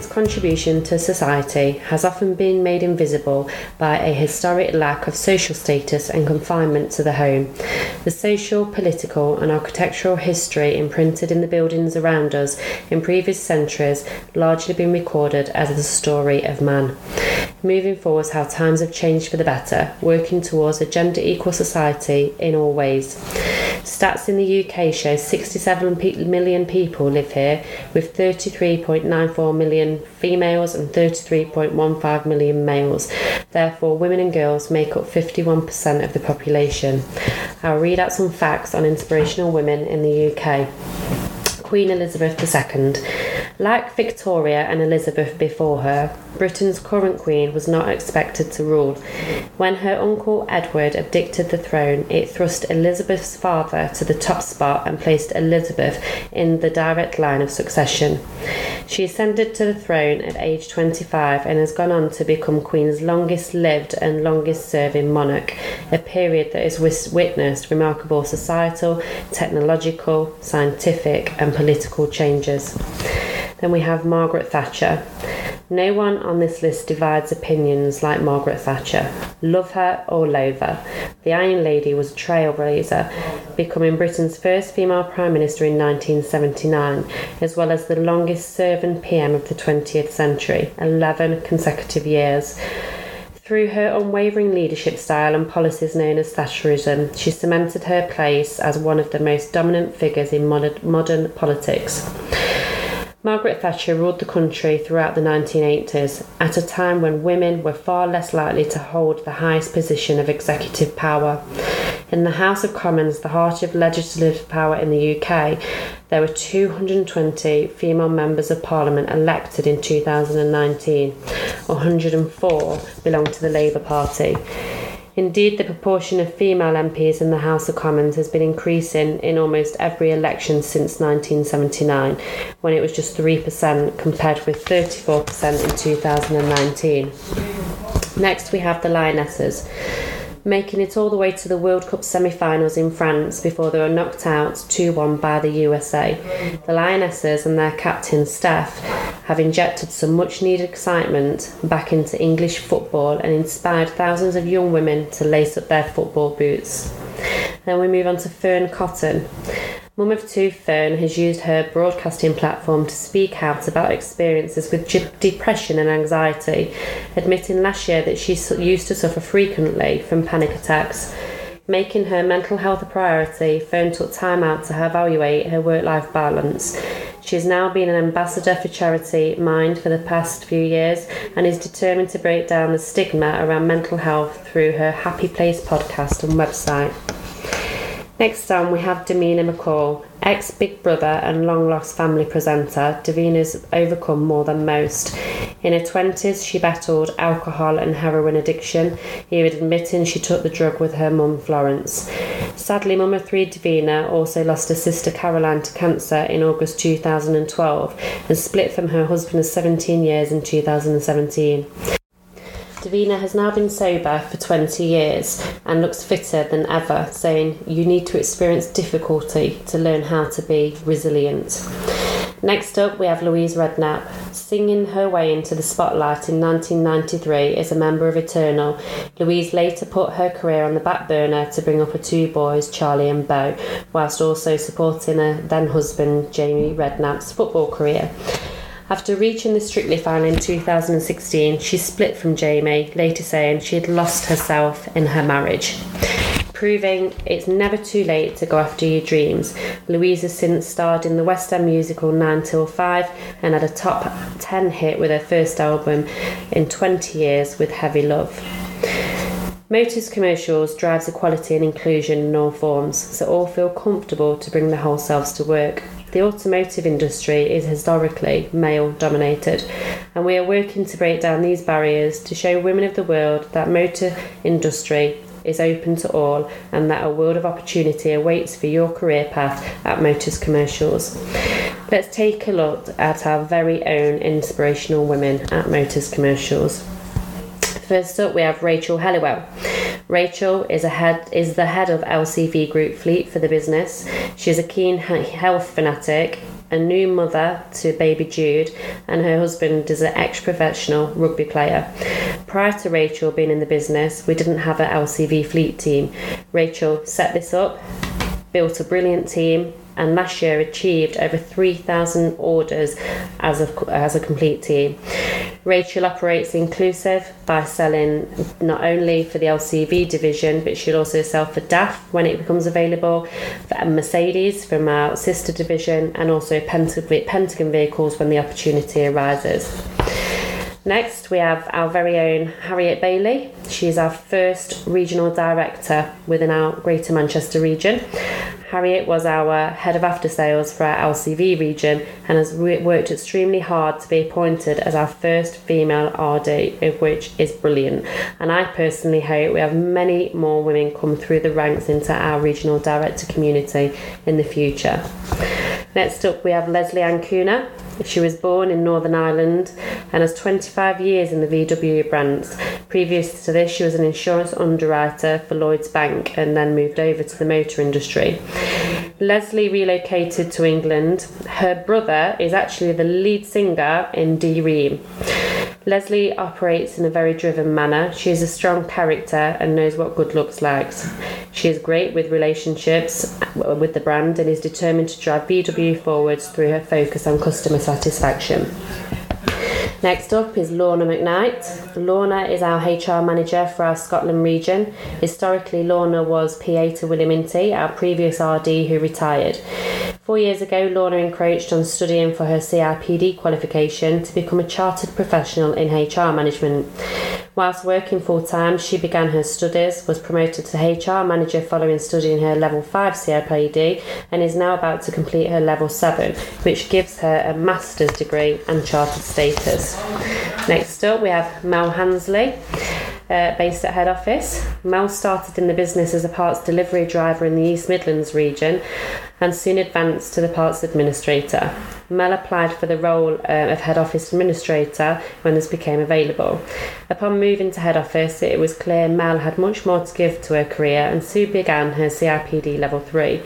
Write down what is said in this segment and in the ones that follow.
Immense contribution to society has often been made invisible by a historic lack of social status and confinement to the home. The social, political, and architectural history imprinted in the buildings around us in previous centuries largely been recorded as the story of man. Moving forward, how times have changed for the better, working towards a gender equal society in all ways. Stats in the UK show 67 million people live here, with 33.94 million females and 33.15 million males. Therefore, women and girls make up 51% of the population. I'll read out some facts on inspirational women in the UK. Queen Elizabeth II. Like Victoria and Elizabeth before her, Britain's current queen was not expected to rule. When her uncle Edward abdicated the throne, it thrust Elizabeth's father to the top spot and placed Elizabeth in the direct line of succession. She ascended to the throne at age 25 and has gone on to become Queen's longest lived and longest serving monarch, a period that has witnessed remarkable societal, technological, scientific, and political changes. Then we have Margaret Thatcher. No one on this list divides opinions like Margaret Thatcher. Love her or loathe her. The Iron Lady was a trailblazer, becoming Britain's first female Prime Minister in 1979, as well as the longest serving PM of the 20th century 11 consecutive years. Through her unwavering leadership style and policies known as Thatcherism, she cemented her place as one of the most dominant figures in modern, modern politics. Margaret Thatcher ruled the country throughout the 1980s, at a time when women were far less likely to hold the highest position of executive power. In the House of Commons, the heart of legislative power in the UK, there were 220 female members of Parliament elected in 2019. 104 belonged to the Labour Party. Indeed, the proportion of female MPs in the House of Commons has been increasing in almost every election since 1979, when it was just 3% compared with 34% in 2019. Next, we have the Lionesses making it all the way to the World Cup semi finals in France before they were knocked out 2 1 by the USA. The Lionesses and their captain, Steph, have injected some much needed excitement back into English football and inspired thousands of young women to lace up their football boots. Then we move on to Fearne Cotton. Mum of Two Fearne has used her broadcasting platform to speak out about experiences with depression and anxiety, admitting last year that she used to suffer frequently from panic attacks. Making her mental health a priority, Fearne took time out to evaluate her work life balance. She has now been an ambassador for charity Mind for the past few years and is determined to break down the stigma around mental health through her Happy Place podcast and website. Next on, we have Davina McCall, ex Big Brother and long lost family presenter. Davina's overcome more than most. In her 20s, she battled alcohol and heroin addiction, even admitting she took the drug with her mum, Florence. Sadly, mum of three Davina also lost her sister Caroline to cancer in August 2012 and split from her husband of 17 years in 2017. Davina has now been sober for 20 years and looks fitter than ever, saying, You need to experience difficulty to learn how to be resilient. Next up, we have Louise Redknapp. Singing her way into the spotlight in 1993 as a member of Eternal, Louise later put her career on the back burner to bring up her two boys, Charlie and Beau, whilst also supporting her then husband, Jamie Redknapp's football career. After reaching the Strictly final in 2016, she split from Jamie, later saying she had lost herself in her marriage. Proving it's never too late to go after your dreams, Louise has since starred in the West End musical 9 Till 5 and had a top 10 hit with her first album in 20 years with Heavy Love. Motus Commercials drives equality and inclusion in all forms, so all feel comfortable to bring their whole selves to work. The automotive industry is historically male dominated, and we are working to break down these barriers to show women of the world that motor industry is open to all and that a world of opportunity awaits for your career path at Motus Commercials. Let's take a look at our very own inspirational women at Motus Commercials. First up, we have Rachel Helliwell. Rachel is a head is the head of LCV Group Fleet for the business. She's a keen health fanatic a new mother to baby Jude, and her husband is an ex professional rugby player. Prior to Rachel being in the business, we didn't have an LCV fleet team. Rachel set this up, built a brilliant team, and last year achieved over 3,000 orders as a, as a complete team. Rachel operates inclusive by selling not only for the LCV division, but she'll also sell for DAF when it becomes available, for Mercedes from our sister division, and also Pentagon vehicles when the opportunity arises. Next, we have our very own Harriet Bailey. She is our first regional director within our Greater Manchester region. Harriet was our head of after sales for our LCV region and has worked extremely hard to be appointed as our first female RD, which is brilliant. And I personally hope we have many more women come through the ranks into our regional director community in the future. Next up, we have Leslie Ancuna. She was born in Northern Ireland and has 25 years in the VW brands. Previous to this, she was an insurance underwriter for Lloyds Bank and then moved over to the motor industry. Leslie relocated to England. Her brother is actually the lead singer in D Ream. Leslie operates in a very driven manner. She is a strong character and knows what good looks like. She is great with relationships uh, with the brand and is determined to drive VW forwards through her focus on customer satisfaction. Next up is Lorna McKnight. Lorna is our HR manager for our Scotland region. Historically, Lorna was PA to William Inty, our previous RD who retired. Four years ago, Lorna encroached on studying for her CIPD qualification to become a chartered professional in HR management. Whilst working full time, she began her studies, was promoted to HR manager following studying her level 5 CIPD, and is now about to complete her level 7, which gives her a master's degree and chartered status. Next up, we have Mel Hansley. Uh, based at head office. Mel started in the business as a parts delivery driver in the East Midlands region and soon advanced to the parts administrator. Mel applied for the role uh, of head office administrator when this became available. Upon moving to head office, it was clear Mel had much more to give to her career and soon began her CIPD level 3.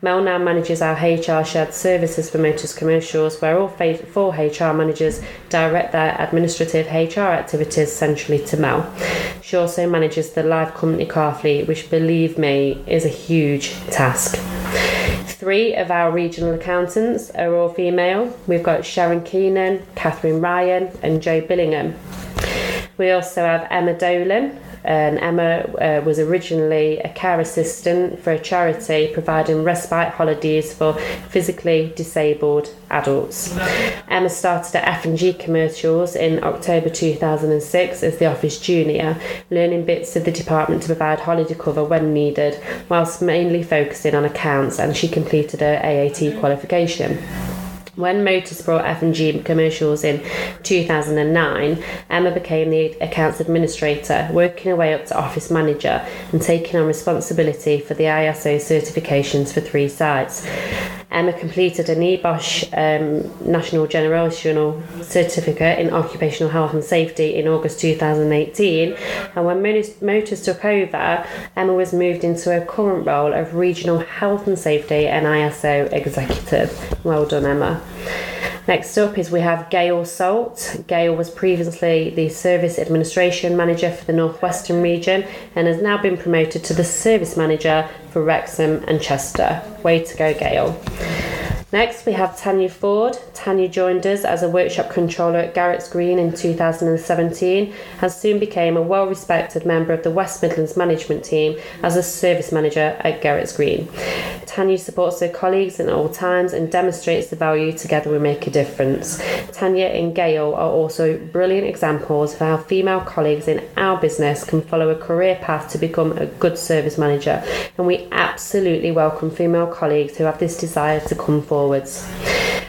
Mel now manages our HR shared services for Motus Commercials, where all four HR managers direct their administrative HR activities centrally to Mel. She also manages the live company car fleet, which, believe me, is a huge task. Three of our regional accountants are all female. We've got Sharon Keenan, Catherine Ryan, and Jo Billingham. We also have Emma Dolan, and Emma uh, was originally a care assistant for a charity providing respite holidays for physically disabled adults. Emma started at F&G Commercials in October 2006 as the office junior, learning bits of the department to provide holiday cover when needed, whilst mainly focusing on accounts and she completed her AAT qualification. When Motus brought F&G commercials in 2009, Emma became the accounts administrator, working her way up to office manager and taking on responsibility for the ISO certifications for three sites. Emma completed a NEBOSH um, National General Certificate in Occupational Health and Safety in August 2018, and when Motus took over, Emma was moved into her current role of Regional Health and Safety and ISO Executive. Well done, Emma. Next up is we have Gail Salt. Gail was previously the Service Administration Manager for the Northwestern region and has now been promoted to the Service Manager for Wrexham and Chester. Way to go, Gail. Next, we have Tanya Ford. Tanya joined us as a workshop controller at Garrett's Green in 2017 and soon became a well respected member of the West Midlands management team as a service manager at Garrett's Green. Tanya supports her colleagues in all times and demonstrates the value together we make a difference. Tanya and Gail are also brilliant examples of how female colleagues in our business can follow a career path to become a good service manager, and we absolutely welcome female colleagues who have this desire to come forward forwards.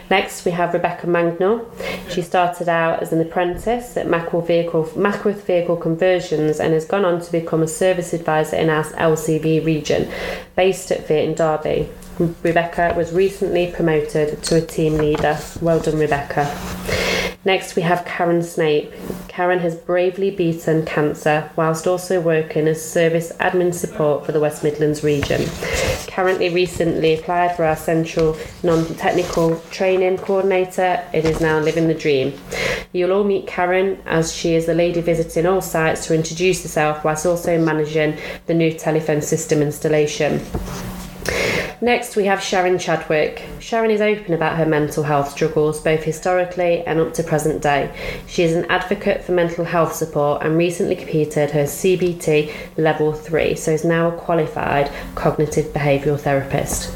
Next, we have Rebecca Magnol. She started out as an apprentice at Mackworth Vehicle, Mackworth Vehicle Conversions and has gone on to become a service advisor in our LCV region, based at Fiat in Derby. Rebecca was recently promoted to a team leader. Well done, Rebecca. Next, we have Karen Snape. Karen has bravely beaten cancer whilst also working as service admin support for the West Midlands region. Currently, recently applied for our central non technical training coordinator. It is now living the dream. You'll all meet Karen as she is the lady visiting all sites to introduce herself whilst also managing the new telephone system installation. Next, we have Sharon Chadwick. Sharon is open about her mental health struggles, both historically and up to present day. She is an advocate for mental health support and recently completed her CBT level 3, so is now a qualified cognitive behavioural therapist.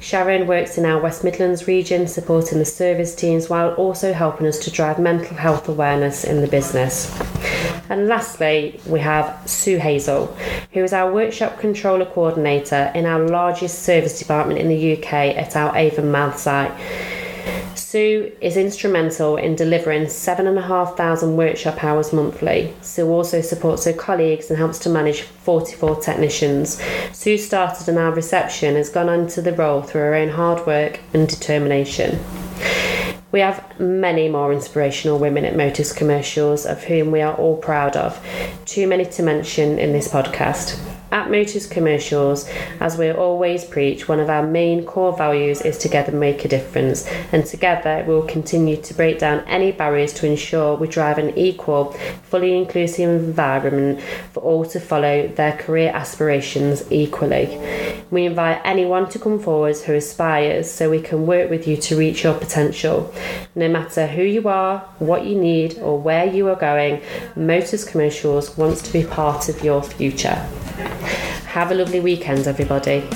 Sharon works in our West Midlands region supporting the service teams while also helping us to drive mental health awareness in the business. And lastly, we have Sue Hazel, who is our workshop controller coordinator in our largest service department in the UK at our Avonmouth site. Sue is instrumental in delivering 7,500 workshop hours monthly. Sue also supports her colleagues and helps to manage 44 technicians. Sue started in our reception, and has gone on to the role through her own hard work and determination. We have many more inspirational women at Motus Commercials, of whom we are all proud of. Too many to mention in this podcast. At Motus Commercials, as we always preach, one of our main core values is together make a difference, and together we will continue to break down any barriers to ensure we drive an equal, fully inclusive environment for all to follow their career aspirations equally. We invite anyone to come forward who aspires so we can work with you to reach your potential. No matter who you are, what you need, or where you are going, Motus Commercials wants to be part of your future. Have a lovely weekend, everybody.